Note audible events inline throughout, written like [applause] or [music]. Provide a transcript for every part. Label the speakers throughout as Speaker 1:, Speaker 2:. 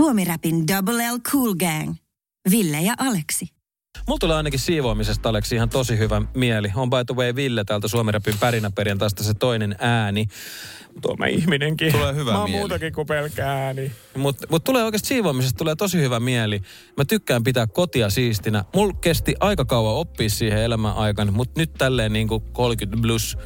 Speaker 1: Suomi-räpin Double L Cool Gang. Ville ja Aleksi.
Speaker 2: Mulla tulee ainakin siivoamisesta, Aleksi, ihan tosi hyvä mieli. On by the way Ville täältä Suomi-räpin pärinäperjantaista se toinen ääni. Tuo mä ihminenkin.
Speaker 3: Tulee hyvä
Speaker 2: mä oon
Speaker 3: mieli.
Speaker 2: muutakin kuin pelkkä ääni. Mutta mut tulee oikeasti siivoamisesta tulee tosi hyvä mieli. Mä tykkään pitää kotia siistinä. Mulla kesti aika kauan oppia siihen elämän aikana, mutta nyt tälleen niin kuin 30 plus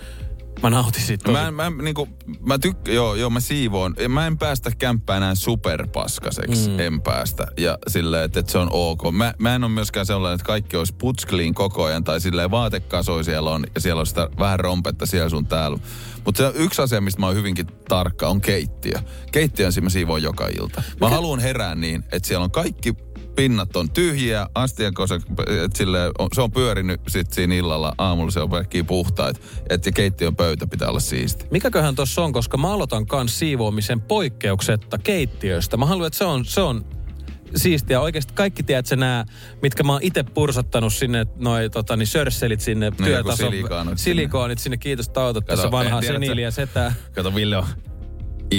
Speaker 2: mä nautin siitä tosi.
Speaker 3: Mä, mä, niinku, mä tykk, joo, joo, mä siivoon. Mä en päästä kämppää enää superpaskaseksi. Mm. En päästä. Ja silleen, että, että se on ok. Mä, mä en ole myöskään sellainen, että kaikki olisi putskliin koko ajan. Tai silleen vaatekasoi siellä on. Ja siellä on sitä vähän rompetta siellä sun täällä. Mutta se on yksi asia, mistä mä oon hyvinkin tarkka, on keittiö. Keittiön mä siivoon joka ilta. Mä haluan herää niin, että siellä on kaikki pinnat on tyhjiä, astiankosek, että sille on, se on pyörinyt sit siinä illalla, aamulla se on kaikki puhtaat, että keittiön pöytä pitää olla siisti.
Speaker 2: Mikäköhän tuossa on, koska mä aloitan kans siivoamisen poikkeuksetta keittiöstä. Mä haluan, että se on, se on siistiä. Oikeasti kaikki tiedät sä nää, mitkä mä oon itse pursattanut sinne, noi tota, niin sörsselit sinne,
Speaker 3: joku
Speaker 2: työtason
Speaker 3: silikoonit sinne.
Speaker 2: silikoonit sinne. Kiitos, tautot
Speaker 3: Kato,
Speaker 2: tässä vanhaa
Speaker 3: sä-
Speaker 2: setää.
Speaker 3: Kato, Ville on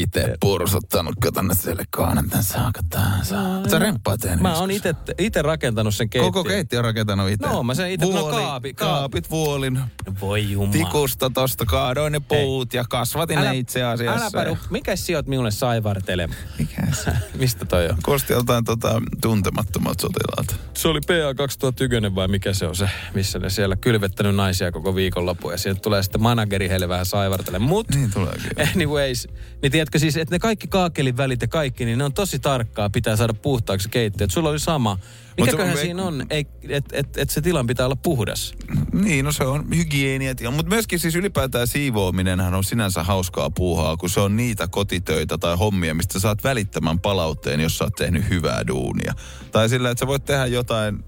Speaker 3: itse pursuttanut, kato ne silikoonat, tän saa, katsotaan, saa. Sä remppaat tehnyt
Speaker 2: Mä oon itse, itse rakentanut sen keittiön.
Speaker 3: Koko keittiö on rakentanut itse.
Speaker 2: No, mä sen ite- no, kaapi-
Speaker 3: kaapit, vuolin,
Speaker 2: Voi jumala.
Speaker 3: tikusta tosta kaadoin ne puut ja kasvatin ne itse asiassa.
Speaker 2: Äläpä, ru- mikä sijoit minulle saivartelemaan?
Speaker 3: Mikä se? [laughs]
Speaker 2: Mistä toi on?
Speaker 3: Kuulosti joltain tota, tuntemattomat sotilaalta.
Speaker 2: Se oli PA 2001 vai mikä se on se, missä ne siellä kylvettänyt naisia koko viikonloppu ja sieltä tulee sitten manageri heille vähän saivartele. Mut
Speaker 3: Niin tuleekin.
Speaker 2: anyways, niin tiedätkö siis, että ne kaikki kaakelin välit ja kaikki, niin ne on tosi tarkkaa, pitää saada puhtaaksi keittiö. Et Sulla oli sama. Mikäköhän
Speaker 3: se-
Speaker 2: siinä on, että et, et se tilan pitää olla puhdas?
Speaker 3: Niin, no se on hygieniatila. Mutta myöskin siis ylipäätään siivoaminenhan on sinänsä hauskaa puuhaa, kun se on niitä kotitöitä tai hommia, mistä saat välittämän palautteen, jos sä oot tehnyt hyvää duunia. Tai sillä, että sä voit tehdä jotain,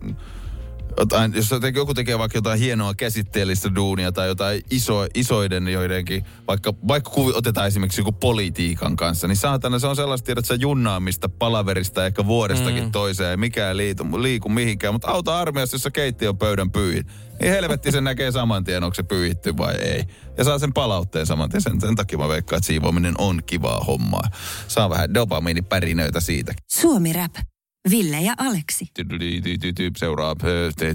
Speaker 3: jotain jos joku tekee vaikka jotain hienoa käsitteellistä duunia tai jotain iso, isoiden joidenkin, vaikka, vaikka kuvi, otetaan esimerkiksi joku politiikan kanssa, niin saatana se on sellaista tiedät sä junnaamista palaverista ehkä vuodestakin mm. toiseen, ei mikään liitu, liiku mihinkään, mutta auta armiassa, jossa keittiön pöydän pyyhin. Niin helvetti sen näkee saman tien, onko se pyyhitty vai ei. Ja saa sen palautteen saman tien. Sen, sen takia mä veikkaan, että siivoaminen on kivaa hommaa. Saa vähän dopamiinipärinöitä siitä.
Speaker 1: Suomi Rap. Ville ja Aleksi.
Speaker 3: Seuraa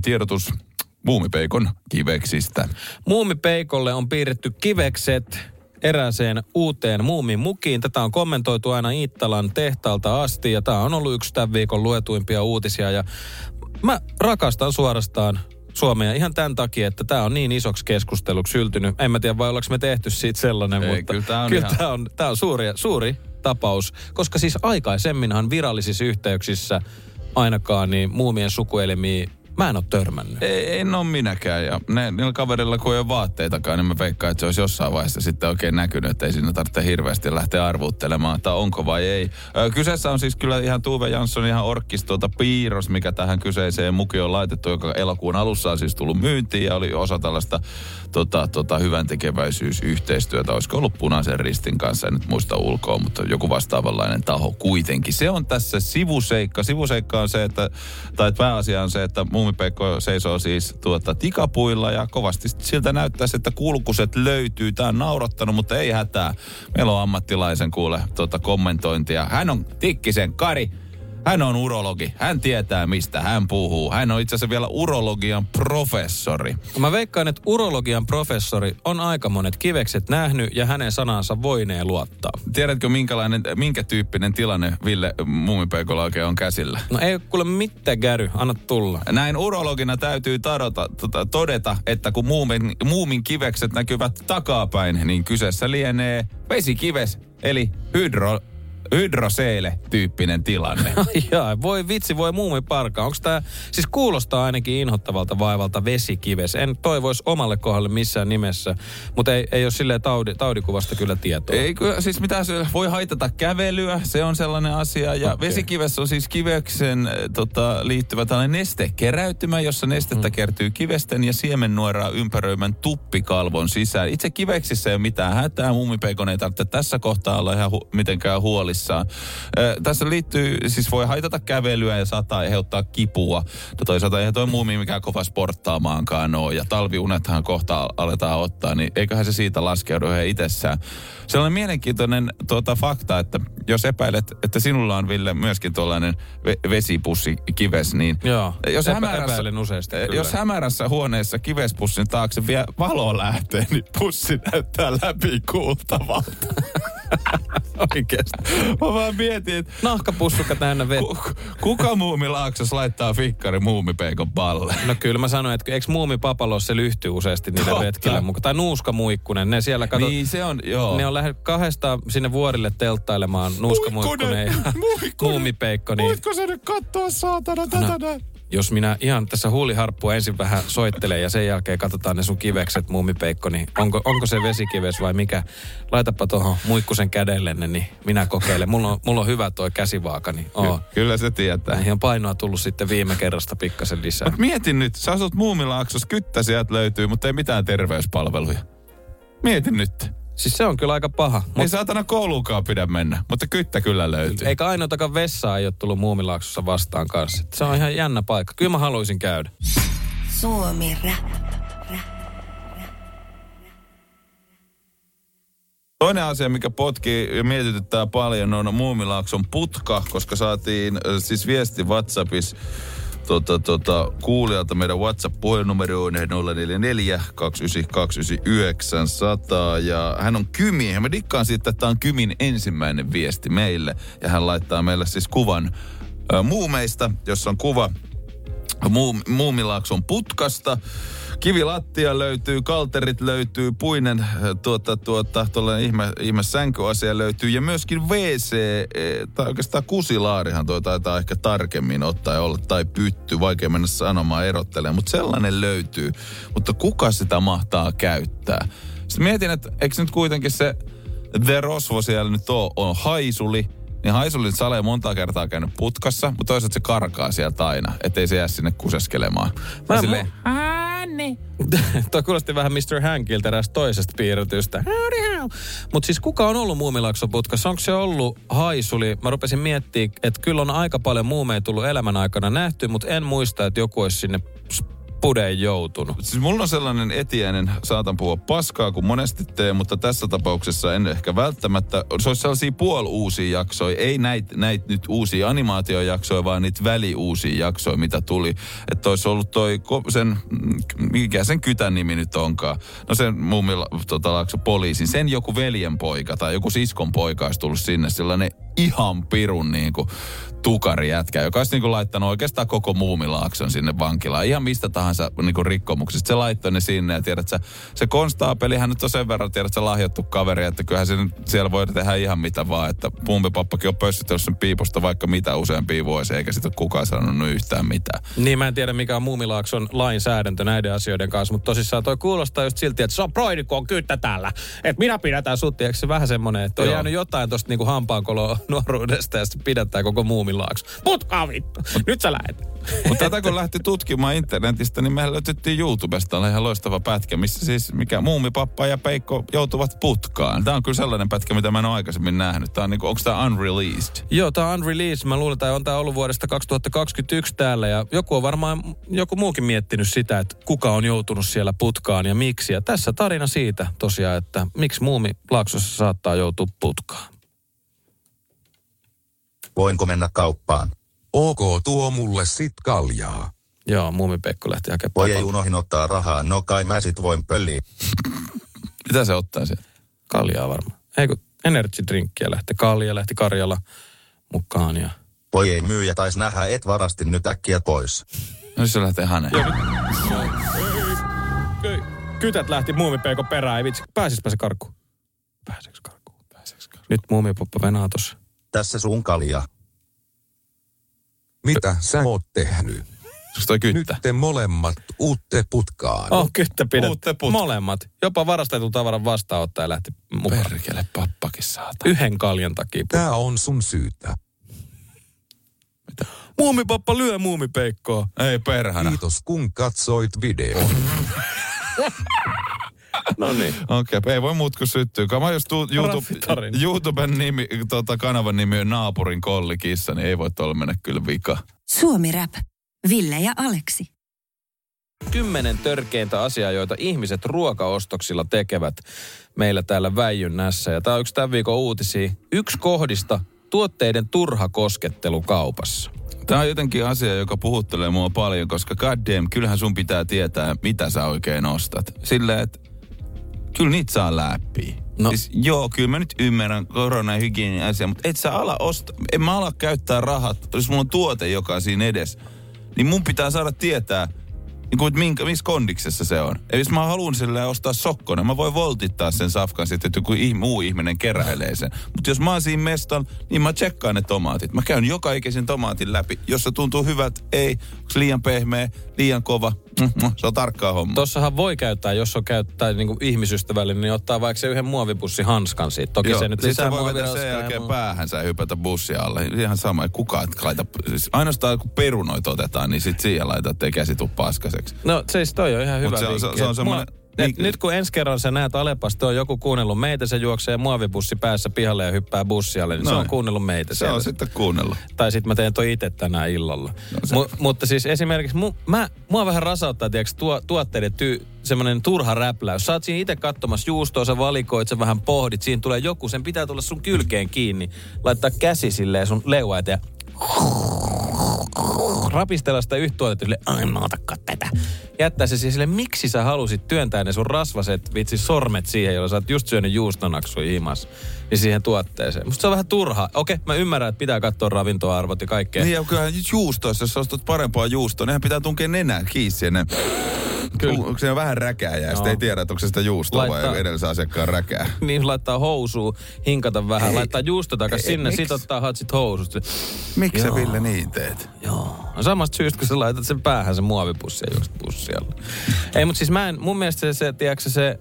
Speaker 3: tiedotus muumipeikon kiveksistä.
Speaker 2: Muumipeikolle on piirretty kivekset erääseen uuteen muumin mukiin. Tätä on kommentoitu aina Iittalan tehtaalta asti ja tämä on ollut yksi tämän viikon luetuimpia uutisia. Ja mä rakastan suorastaan Suomea ihan tämän takia, että tämä on niin isoksi keskusteluksi syltynyt. En mä tiedä, vai ollaanko me tehty siitä sellainen,
Speaker 3: Ei,
Speaker 2: mutta
Speaker 3: kyllä tää on
Speaker 2: kyllä
Speaker 3: ihan-
Speaker 2: tää on, tää on suuri, suuri tapaus. Koska siis aikaisemminhan virallisissa yhteyksissä ainakaan niin muumien sukuelimiä mä en ole törmännyt.
Speaker 3: Ei, en ole minäkään. Ja ne, niillä kaverilla, kun ei ole vaatteitakaan, niin mä veikkaan, että se olisi jossain vaiheessa sitten oikein näkynyt, että ei siinä tarvitse hirveästi lähteä arvuuttelemaan, että onko vai ei. Ö, kyseessä on siis kyllä ihan Tuve Jansson ihan orkistolta piirros, mikä tähän kyseiseen muki on laitettu, joka elokuun alussa on siis tullut myyntiin ja oli osa tällaista tota, tota, hyvän tekeväisyysyhteistyötä. Olisiko ollut punaisen ristin kanssa, en nyt muista ulkoa, mutta joku vastaavanlainen taho kuitenkin. Se on tässä sivuseikka. Sivuseikka on se, että, tai pääasia on se, että muumipeikko seisoo siis tuota tikapuilla ja kovasti siltä näyttäisi, että kulkuset löytyy. Tämä on naurattanut, mutta ei hätää. Meillä on ammattilaisen kuule tuota kommentointia. Hän on Tikkisen Kari. Hän on urologi. Hän tietää, mistä hän puhuu. Hän on itse asiassa vielä urologian professori.
Speaker 2: Mä veikkaan, että urologian professori on aika monet kivekset nähnyt ja hänen sanansa voinee luottaa.
Speaker 3: Tiedätkö, minkälainen, minkä tyyppinen tilanne Ville Muumipeikolla oikein on käsillä?
Speaker 2: No ei kuule mitään käry, anna tulla.
Speaker 3: Näin urologina täytyy tarota, tota, todeta, että kun muumin, muumin kivekset näkyvät takapäin, niin kyseessä lienee vesikives, eli hydro, hydroseele-tyyppinen tilanne. [laughs]
Speaker 2: Ai jaa, voi vitsi, voi muumi parka. Onko tää, siis kuulostaa ainakin inhottavalta vaivalta vesikives. En toivoisi omalle kohdalle missään nimessä, mutta ei, ei ole silleen taudi, taudikuvasta kyllä tietoa.
Speaker 3: Ei kyllä, siis mitä se voi haitata kävelyä, se on sellainen asia. Ja okay. vesikivessä on siis kiveksen äh, tota, liittyvä tällainen nestekeräytymä, jossa nestettä mm. kertyy kivesten ja siemennuoraa ympäröimän tuppikalvon sisään. Itse kiveksissä ei ole mitään hätää, muumipeikon ei tarvitse tässä kohtaa olla ihan hu- mitenkään huolissaan. Huolissaan. Ö, tässä liittyy, siis voi haitata kävelyä ja saattaa aiheuttaa kipua. No toisaalta eihän toi muumi mikään kova sporttaamaankaan ole. Ja talviunethan kohta aletaan ottaa, niin eiköhän se siitä laskeudu ihan itsessään. Sellainen mielenkiintoinen tuota, fakta, että jos epäilet, että sinulla on Ville myöskin tuollainen ve- vesipussi kives, niin
Speaker 2: Joo,
Speaker 3: jos,
Speaker 2: epä-
Speaker 3: hämärässä,
Speaker 2: useasti kyllä.
Speaker 3: jos hämärässä huoneessa kivespussin taakse vie valo lähtee, niin pussi näyttää läpi kuultavalta. [laughs] Oikeesti. Mä vaan mietin, että
Speaker 2: Nahkapussukka täynnä vettä.
Speaker 3: ku, kuka muumilaaksos laittaa fikkari muumipeikon palle?
Speaker 2: No kyllä mä sanoin, että eikö muumi papalossa se lyhtyy useasti niille
Speaker 3: Totta.
Speaker 2: retkille mukaan. Tai nuuskamuikkunen, ne siellä kato,
Speaker 3: Niin se on, joo.
Speaker 2: Ne on lähde kahdesta sinne vuorille telttailemaan nuuskamuikkunen ja [laughs] muumipeikko. Niin
Speaker 3: Voitko sä nyt katsoa saatana tätä
Speaker 2: No.
Speaker 3: näin?
Speaker 2: Jos minä ihan tässä huuliharppua ensin vähän soittelen ja sen jälkeen katsotaan ne sun kivekset, muumipeikko, niin onko, onko se vesikives vai mikä? Laitapa tuohon muikkusen kädellenne, niin minä kokeilen. Mulla on, mulla on hyvä toi käsivaaka, niin oo.
Speaker 3: Kyllä se tietää.
Speaker 2: Näihin on painoa tullut sitten viime kerrasta pikkasen lisää.
Speaker 3: Mut mietin nyt, sä asut Muumilaaksossa, kyttä sieltä löytyy, mutta ei mitään terveyspalveluja. Mietin nyt.
Speaker 2: Siis se on kyllä aika paha.
Speaker 3: Ei
Speaker 2: Mut
Speaker 3: saatana kouluunkaan pidä mennä, mutta kyttä kyllä löytyy.
Speaker 2: eikä ainoatakaan vessaa ei ole tullut Muumilaaksossa vastaan kanssa. Se on ihan jännä paikka. Kyllä mä haluaisin käydä.
Speaker 1: Suomi Rap.
Speaker 3: Toinen asia, mikä potkii ja mietityttää paljon, on Muumilaakson putka, koska saatiin äh, siis viesti WhatsAppissa tota, tota, kuulijalta meidän WhatsApp-puhelinnumeroon 044 292 900 ja hän on Kymi ja mä dikkaan siitä, että tämä on Kymin ensimmäinen viesti meille ja hän laittaa meille siis kuvan äh, muumeista, jossa on kuva Muu, Muumilaakson putkasta. Kivilattia löytyy, kalterit löytyy, puinen äh, tuota, tuota, ihme, ihme sänkyasia löytyy ja myöskin WC, eh, tai oikeastaan kusilaarihan toi taitaa ehkä tarkemmin ottaa ja olla, tai pytty, vaikea mennä sanomaan erottelemaan, mutta sellainen löytyy. Mutta kuka sitä mahtaa käyttää? Sitten mietin, että eikö nyt kuitenkin se The Rosvo siellä nyt on, on haisuli, niin haisulin sale on monta kertaa käynyt putkassa, mutta toisaalta se karkaa sieltä aina, ettei se jää sinne kuseskelemaan. Mä
Speaker 2: Mä-
Speaker 3: silleen, [laughs]
Speaker 2: Tuo kuulosti vähän Mr. Hankilta eräästä toisesta piirretystä. Mutta siis kuka on ollut muumilaakson putkassa? Onko se ollut haisuli? Mä rupesin miettimään, että kyllä on aika paljon muumeja tullut elämän aikana nähty, mutta en muista, että joku olisi sinne pudeen joutunut.
Speaker 3: Siis mulla on sellainen etiäinen, saatan puhua paskaa, kuin monesti teen, mutta tässä tapauksessa en ehkä välttämättä. Se olisi sellaisia puoluusia jaksoja, ei näitä näit nyt uusia animaatiojaksoja, vaan niitä väliuusia jaksoja, mitä tuli. Että olisi ollut toi, sen, mikä sen kytän nimi nyt onkaan. No sen muumilla tota, laakso poliisin, sen joku veljenpoika tai joku siskon poika olisi tullut sinne, sellainen ihan pirun niin kuin, tukari jätkä, joka olisi niin kuin, laittanut oikeastaan koko muumilaakson sinne vankilaan. Ihan mistä tahansa niin kuin, rikkomuksista. Se laittoi ne sinne ja tiedät sä, se konstaapelihan nyt on sen verran, tiedät sä, lahjattu kaveri, että kyllähän se nyt siellä voi tehdä ihan mitä vaan. Että pumpipappakin on pössytellyt sen piiposta vaikka mitä useampia vuosia, eikä sitä kukaan sanonut yhtään mitään.
Speaker 2: Niin mä en tiedä mikä on muumilaakson lainsäädäntö näiden asioiden kanssa, mutta tosissaan toi kuulostaa just silti, että se on broidi, kun on kyttä täällä. Että minä pidetään sutti, se vähän semmonen, että on
Speaker 3: Joo.
Speaker 2: jäänyt jotain tosta niinku hampaankoloa nuoruudesta ja sitten pidättää koko muumilaakso. Putkaa vittu, nyt sä lähet. [laughs]
Speaker 3: Mutta tätä kun lähti tutkimaan internetistä, niin mehän löytettiin YouTubesta oli ihan loistava pätkä, missä siis mikä muumipappa ja Peikko joutuvat putkaan. Tämä on kyllä sellainen pätkä, mitä mä en ole aikaisemmin nähnyt. Tämä on niinku, onko tämä unreleased?
Speaker 2: Joo, tää on unreleased. Mä luulen, että on tää ollut vuodesta 2021 täällä ja joku on varmaan, joku muukin miettinyt sitä, että kuka on joutunut siellä putkaan ja miksi. Ja tässä tarina siitä tosiaan, että miksi muumi Laaksossa saattaa joutua putkaan.
Speaker 4: Voinko mennä kauppaan?
Speaker 5: Ok, tuo mulle sit kaljaa.
Speaker 2: Joo, muumi Pekko lähti hakemaan
Speaker 4: Voi ei unohin ottaa rahaa, no kai mä sit voin pölliä.
Speaker 3: Mitä se ottaa sieltä?
Speaker 2: Kaljaa varmaan. Eikö energy drinkkiä lähti. Kalja lähti Karjala mukaan ja...
Speaker 4: Voi ei myyjä tais nähdä, et varasti nyt äkkiä pois.
Speaker 3: No se lähtee häneen.
Speaker 2: Kytät lähti muumipeikon perään, ei vitsi. Pääsispä se karkuun? Pääseekö karkuun? Pääseekö karkuun? Nyt muumipoppa venaa tossa.
Speaker 4: Tässä sun kalja.
Speaker 5: Mitä sä oot tehnyt?
Speaker 3: Toi
Speaker 5: Nyt te molemmat uutte putkaan.
Speaker 2: Oh, kyttä pidät.
Speaker 3: Uutte putka.
Speaker 2: Molemmat. Jopa varastetun tavaran vastaanottaja lähti mukaan.
Speaker 3: Perkele pappakin saata.
Speaker 2: Yhden kaljan takia.
Speaker 5: Tää on sun syytä.
Speaker 2: Muumipappa lyö muumipeikkoa.
Speaker 3: Ei perhana.
Speaker 5: Kiitos kun katsoit videon. [laughs]
Speaker 2: No niin. [laughs]
Speaker 3: Okei, okay, ei voi muut kuin syttyä. Kama jos tuu, YouTube. YouTuben nimi, tota, kanavan nimi on naapurin kollikissa, niin ei voi tuolla mennä kyllä vika.
Speaker 1: Suomi Rap. Ville ja Aleksi.
Speaker 2: Kymmenen törkeintä asiaa, joita ihmiset ruokaostoksilla tekevät meillä täällä Väijynnässä. Ja tämä on yksi tämän viikon uutisia. Yksi kohdista tuotteiden turha koskettelu kaupassa.
Speaker 3: Tämä on jotenkin asia, joka puhuttelee mua paljon, koska goddamn, kyllähän sun pitää tietää, mitä sä oikein ostat. Silleen, että kyllä niitä saa läpi.
Speaker 2: No.
Speaker 3: Siis, joo, kyllä mä nyt ymmärrän korona- ja asia, mutta et sä ala osta, en mä ala käyttää rahat, jos mulla on tuote, joka on siinä edessä, niin mun pitää saada tietää, niin kuin, minkä, missä kondiksessa se on. Eli jos mä haluan silleen ostaa sokkonen, mä voin voltittaa sen safkan sitten, että joku ih, muu ihminen keräilee sen. Mutta jos mä oon siinä mestan, niin mä tsekkaan ne tomaatit. Mä käyn joka ikisen tomaatin läpi. Jos se tuntuu hyvältä, ei. Onko liian pehmeä, liian kova? Mm, mm, se on tarkkaa homma.
Speaker 2: Tossahan voi käyttää, jos on käyttää niin ihmisystävällinen, niin ottaa vaikka se yhden muovipussin hanskan siitä. Toki se nyt
Speaker 3: sit
Speaker 2: lisää
Speaker 3: sä voi vetää sen jälkeen
Speaker 2: muu-
Speaker 3: päähän ja hypätä bussi alle. Ihan sama, ei kukaan et laita, siis ainoastaan kun perunoita otetaan, niin sit siihen laitat, ettei käsi tuu paskaseksi.
Speaker 2: No siis toi on ihan hyvä
Speaker 3: Mut se on- se- se on
Speaker 2: Et
Speaker 3: semmonen-
Speaker 2: mua- et
Speaker 3: niin-
Speaker 2: nyt kun ensi kerran sä näet Alepasta, on joku kuunnellut meitä, se juoksee muovipussi päässä pihalle ja hyppää bussialle, niin se
Speaker 3: Noin.
Speaker 2: on kuunnellut meitä
Speaker 3: Se
Speaker 2: siellä.
Speaker 3: on sitten kuunnellut.
Speaker 2: Tai sitten mä teen toi itse tänään illalla.
Speaker 3: No se-
Speaker 2: Mu- mutta siis esimerkiksi mu- mä, mua vähän rasauttaa, tiiäks, tuo, tuotteiden ty- semmoinen turha räpläys. Sä oot siinä itse katsomassa juustoa, sä valikoit, sä vähän pohdit, siinä tulee joku, sen pitää tulla sun kylkeen kiinni, laittaa käsi silleen sun leua eteen rapistella sitä yhtä tuotetta mä otakaan tätä. Jättää se siis sille, miksi sä halusit työntää ne sun rasvaset vitsi sormet siihen, jolla sä oot just syönyt juustonaksuja himas, niin siihen tuotteeseen. Musta se on vähän turhaa. Okei, mä ymmärrän, että pitää katsoa ravintoarvot ja kaikkea.
Speaker 3: Niin ja kyllähän juustoissa, jos sä ostat parempaa juustoa, nehän pitää tunkea nenää kiinni.
Speaker 2: Kyllä.
Speaker 3: Onko se on vähän räkää ja sitten ei tiedä, että onko se sitä juustoa
Speaker 2: Laittaa-
Speaker 3: vai edellisen asiakkaan räkää. [laughs]
Speaker 2: Niin laittaa housuu, hinkata vähän,
Speaker 3: Ei.
Speaker 2: laittaa juusto takas
Speaker 3: Ei,
Speaker 2: sinne,
Speaker 3: miksi?
Speaker 2: sit ottaa hatsit housusta.
Speaker 3: Miksi sä. Ville niin teet?
Speaker 2: Joo. No samasta syystä, kun sä laitat sen päähän sen muovipussi ja juokset bussialle. Ei, mutta siis mä en, mun mielestä se, se tiedätkö, se,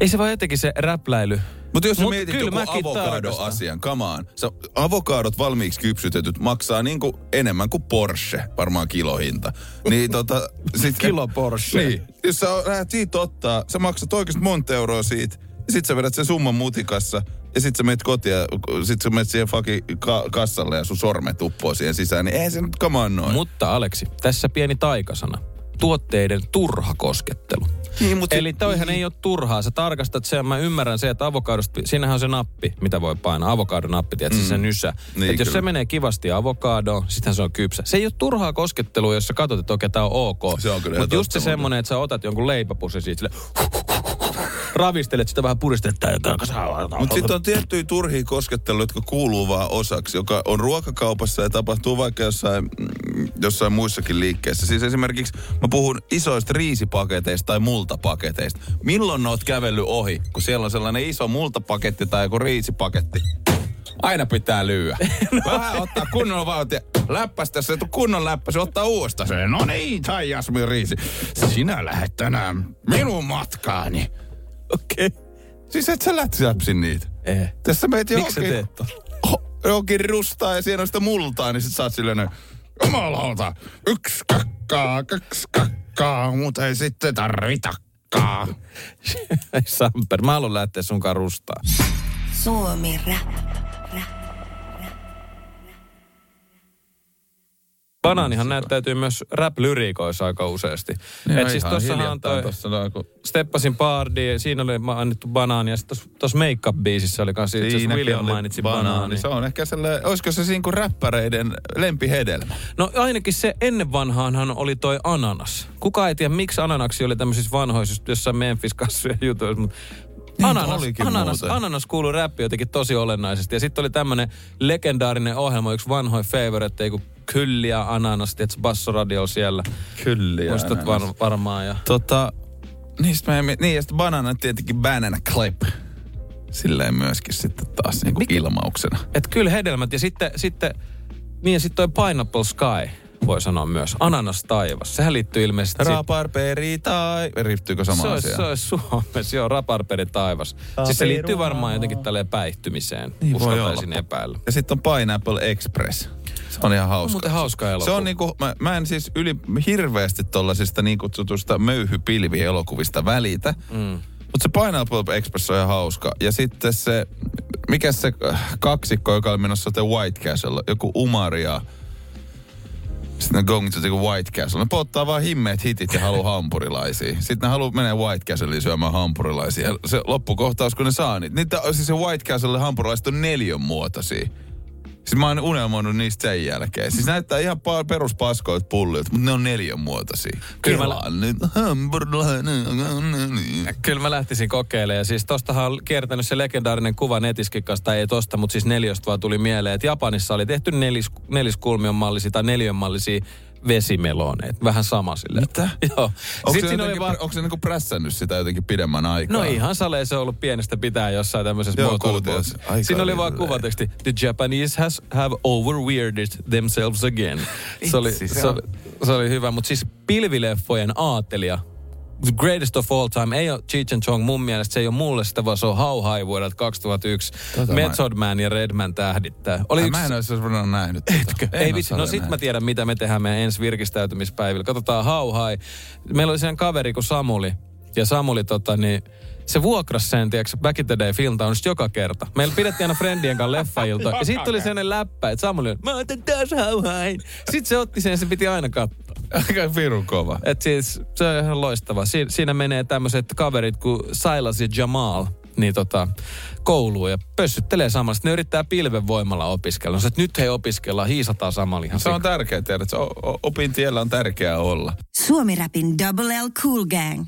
Speaker 2: ei se vaan jotenkin se räpläily.
Speaker 3: Mutta jos sä
Speaker 2: Mut
Speaker 3: mietit
Speaker 2: kyllä
Speaker 3: joku avokado-asian, come on. Se, avokadot valmiiksi kypsytetyt maksaa niinku enemmän kuin Porsche, varmaan kilohinta. Niin [laughs] tota... Sit,
Speaker 2: Kilo Porsche.
Speaker 3: Niin. Jos sä lähdet siitä ottaa, sä maksat oikeasti monta euroa siitä, ja sit sä vedät sen summan mutikassa, ja sit sä menet kotiin ja sit sä menet siihen fucking ka- kassalle ja sun sormet uppoo siihen sisään, niin ei se nyt come on noin.
Speaker 2: Mutta Aleksi, tässä pieni taikasana. Tuotteiden turha koskettelu.
Speaker 3: Niin, mut
Speaker 2: Eli toihan
Speaker 3: niin.
Speaker 2: ei ole turhaa. Sä tarkastat sen, mä ymmärrän se, että avokadosta, siinähän on se nappi, mitä voi painaa. Avokadonappi, tiedätkö, mm. se nysä.
Speaker 3: Niin,
Speaker 2: että jos se menee kivasti avokadoon, sittenhän se on kypsä. Se ei ole turhaa koskettelua, jos sä katsot, että okei, tää on ok.
Speaker 3: Se on kyllä
Speaker 2: Mutta just se semmonen, että sä otat jonkun leipäpussin siitä sille, ravistelet sitä vähän puristet.
Speaker 3: Mutta sitten on tiettyjä turhia kosketteluja, jotka kuuluu vaan osaksi, joka on ruokakaupassa ja tapahtuu vaikka jossain, mm, jossain muissakin liikkeissä. Siis esimerkiksi mä puhun isoista riisipaketeista tai multapaketeista. Milloin oot kävellyt ohi, kun siellä on sellainen iso multapaketti tai joku riisipaketti? Aina pitää lyödä. [laughs] Vähän ottaa kunnon vauhtia. Läppästä se kunnon läppä, se ottaa uudestaan sen. No niin, tai Jasmin Riisi. Sinä lähdet tänään minun matkaani. [laughs]
Speaker 2: Okei. Okay.
Speaker 3: Siis et sä lätsäpsin niitä.
Speaker 2: Eh.
Speaker 3: Tässä meitä
Speaker 2: Miksi sä teet ton?
Speaker 3: Johonkin rustaa ja siinä on sitä multaa, niin sit sä oot silleen, jumalauta, yksi kakkaa, kaksi kakkaa, mutta ei sitten tarvitakaan.
Speaker 2: Ei [laughs] Samper, mä haluan lähteä sunkaan rustaa.
Speaker 1: Suomi Rap.
Speaker 2: Banaanihan näyttäytyy myös rap-lyriikoissa aika useasti. Et siis tossahan on toi
Speaker 3: Tossa noin, kun
Speaker 2: Steppasin Bardi, siinä oli mainittu banaani, ja sitten tuossa Make Up-biisissä oli kanssa, itse asiassa William mainitsi banaani.
Speaker 3: Se on ehkä sellainen, olisiko se siinä kuin räppäreiden lempihedelmä?
Speaker 2: No ainakin se ennen vanhaanhan oli toi ananas. Kuka ei tiedä, miksi ananaksi oli tämmöisissä vanhoissa, jossain Memphis-kassujen jutuissa, mutta Ananas,
Speaker 3: Niin
Speaker 2: ananas,
Speaker 3: muuten.
Speaker 2: ananas kuuluu räppi jotenkin tosi olennaisesti. Ja sitten oli tämmönen legendaarinen ohjelma, yksi vanhoin favorite, kun Kylli ja Ananas, tiedätkö, Bassoradio siellä.
Speaker 3: Kyllä.
Speaker 2: Muistat var, varmaan. Ja...
Speaker 3: Tota, niistä mä en, niin ja sitten banana tietenkin banana clip. Silleen myöskin sitten taas niinku
Speaker 2: Mikä-
Speaker 3: ilmauksena.
Speaker 2: Et kyllä hedelmät. Ja sitten, sitten, niin ja sitten toi Pineapple Sky, voi sanoa myös. Ananas taivas. Sehän liittyy ilmeisesti...
Speaker 3: Raparperi tai... Riittyykö sama
Speaker 2: se olisi,
Speaker 3: asia?
Speaker 2: se olisi Suomessa, joo, raparperi taivas. Siis se liittyy varmaan jotenkin tälleen päihtymiseen,
Speaker 3: Niin voi
Speaker 2: uskaltaisin
Speaker 3: olla.
Speaker 2: epäillä.
Speaker 3: Ja sitten on Pineapple Express. Se on ihan hauska.
Speaker 2: muuten hauska elokuva.
Speaker 3: Se on niinku, mä, mä en siis yli hirveästi tollasista niin kutsutusta möyhypilvielokuvista välitä. Mm. Mutta se Pineapple Express on ihan hauska. Ja sitten se, mikä se kaksikko, joka oli menossa The White Castle, joku Umaria. Sitten ne going to the White Castle. Ne polttaa vaan himmeet hitit ja haluaa hampurilaisia. Sitten ne haluaa mennä White Castleen syömään hampurilaisia. Ja se loppukohtaus, kun ne saa niitä. niitä siis se White Castle hampurilaiset on neljön muotoisia. Siis mä oon unelmoinut niistä sen jälkeen. Siis näyttää ihan pa- peruspaskoilta pullilta, mutta ne on neljön muotoisia.
Speaker 2: Kyllä mä-
Speaker 3: nyt.
Speaker 2: Kyllä mä lähtisin kokeilemaan. Ja siis tostahan on kiertänyt se legendaarinen kuva tai ei tosta, mutta siis neljöstä vaan tuli mieleen, että Japanissa oli tehty nelis, neliskulmion mallisia tai neljön mallisia vesimeloneet. Vähän sama sille.
Speaker 3: Mitä? [laughs]
Speaker 2: Joo.
Speaker 3: Onko
Speaker 2: Sitten
Speaker 3: se, jotenkin,
Speaker 2: vaan,
Speaker 3: onko se niinku prässännyt sitä jotenkin pidemmän aikaa?
Speaker 2: No ihan salee se on ollut pienestä pitää jossain tämmöisessä
Speaker 3: Joo,
Speaker 2: muotoilupuolessa. Siinä oli vaan kuvateksti, the Japanese has have over weirded themselves again. Se oli,
Speaker 3: se
Speaker 2: se oli, se oli hyvä, mutta siis pilvileffojen aatelija, the greatest of all time, ei ole Cheech and Chong mun mielestä, se ei ole mulle sitä, vaan se on How High vuodelta 2001.
Speaker 3: Tota mä-
Speaker 2: Method Man ja Redman tähdittää. Oli
Speaker 3: Ai,
Speaker 2: yksi,
Speaker 3: Mä en olisi varmaan nähnyt.
Speaker 2: Etkö?
Speaker 3: En
Speaker 2: Ei vitsi, no sit mä
Speaker 3: nähnyt.
Speaker 2: tiedän, mitä me tehdään meidän ensi virkistäytymispäivillä. Katsotaan How High. Meillä oli sen kaveri kuin Samuli. Ja Samuli tota niin, se vuokrasi sen, tiedätkö, Back in the Day Film Townista joka kerta. Meillä pidettiin aina friendien kanssa leffailta. [laughs] ja sitten tuli sellainen läppä, että Samuli mä otan taas High. Sitten se otti sen se piti aina katsoa.
Speaker 3: Aika virun kova.
Speaker 2: Et siis, se on ihan loistava. Si- siinä menee tämmöiset kaverit kuin Silas ja Jamal niin tota, kouluun ja pössyttelee samalla. Sitten ne yrittää pilven voimalla opiskella. No se, että nyt he opiskellaan, hiisataan samalla ihan
Speaker 3: Se on tärkeää tiedä, että opin tiellä on tärkeää olla.
Speaker 1: Suomi Rapin Double L Cool Gang.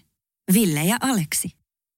Speaker 1: Ville ja Aleksi.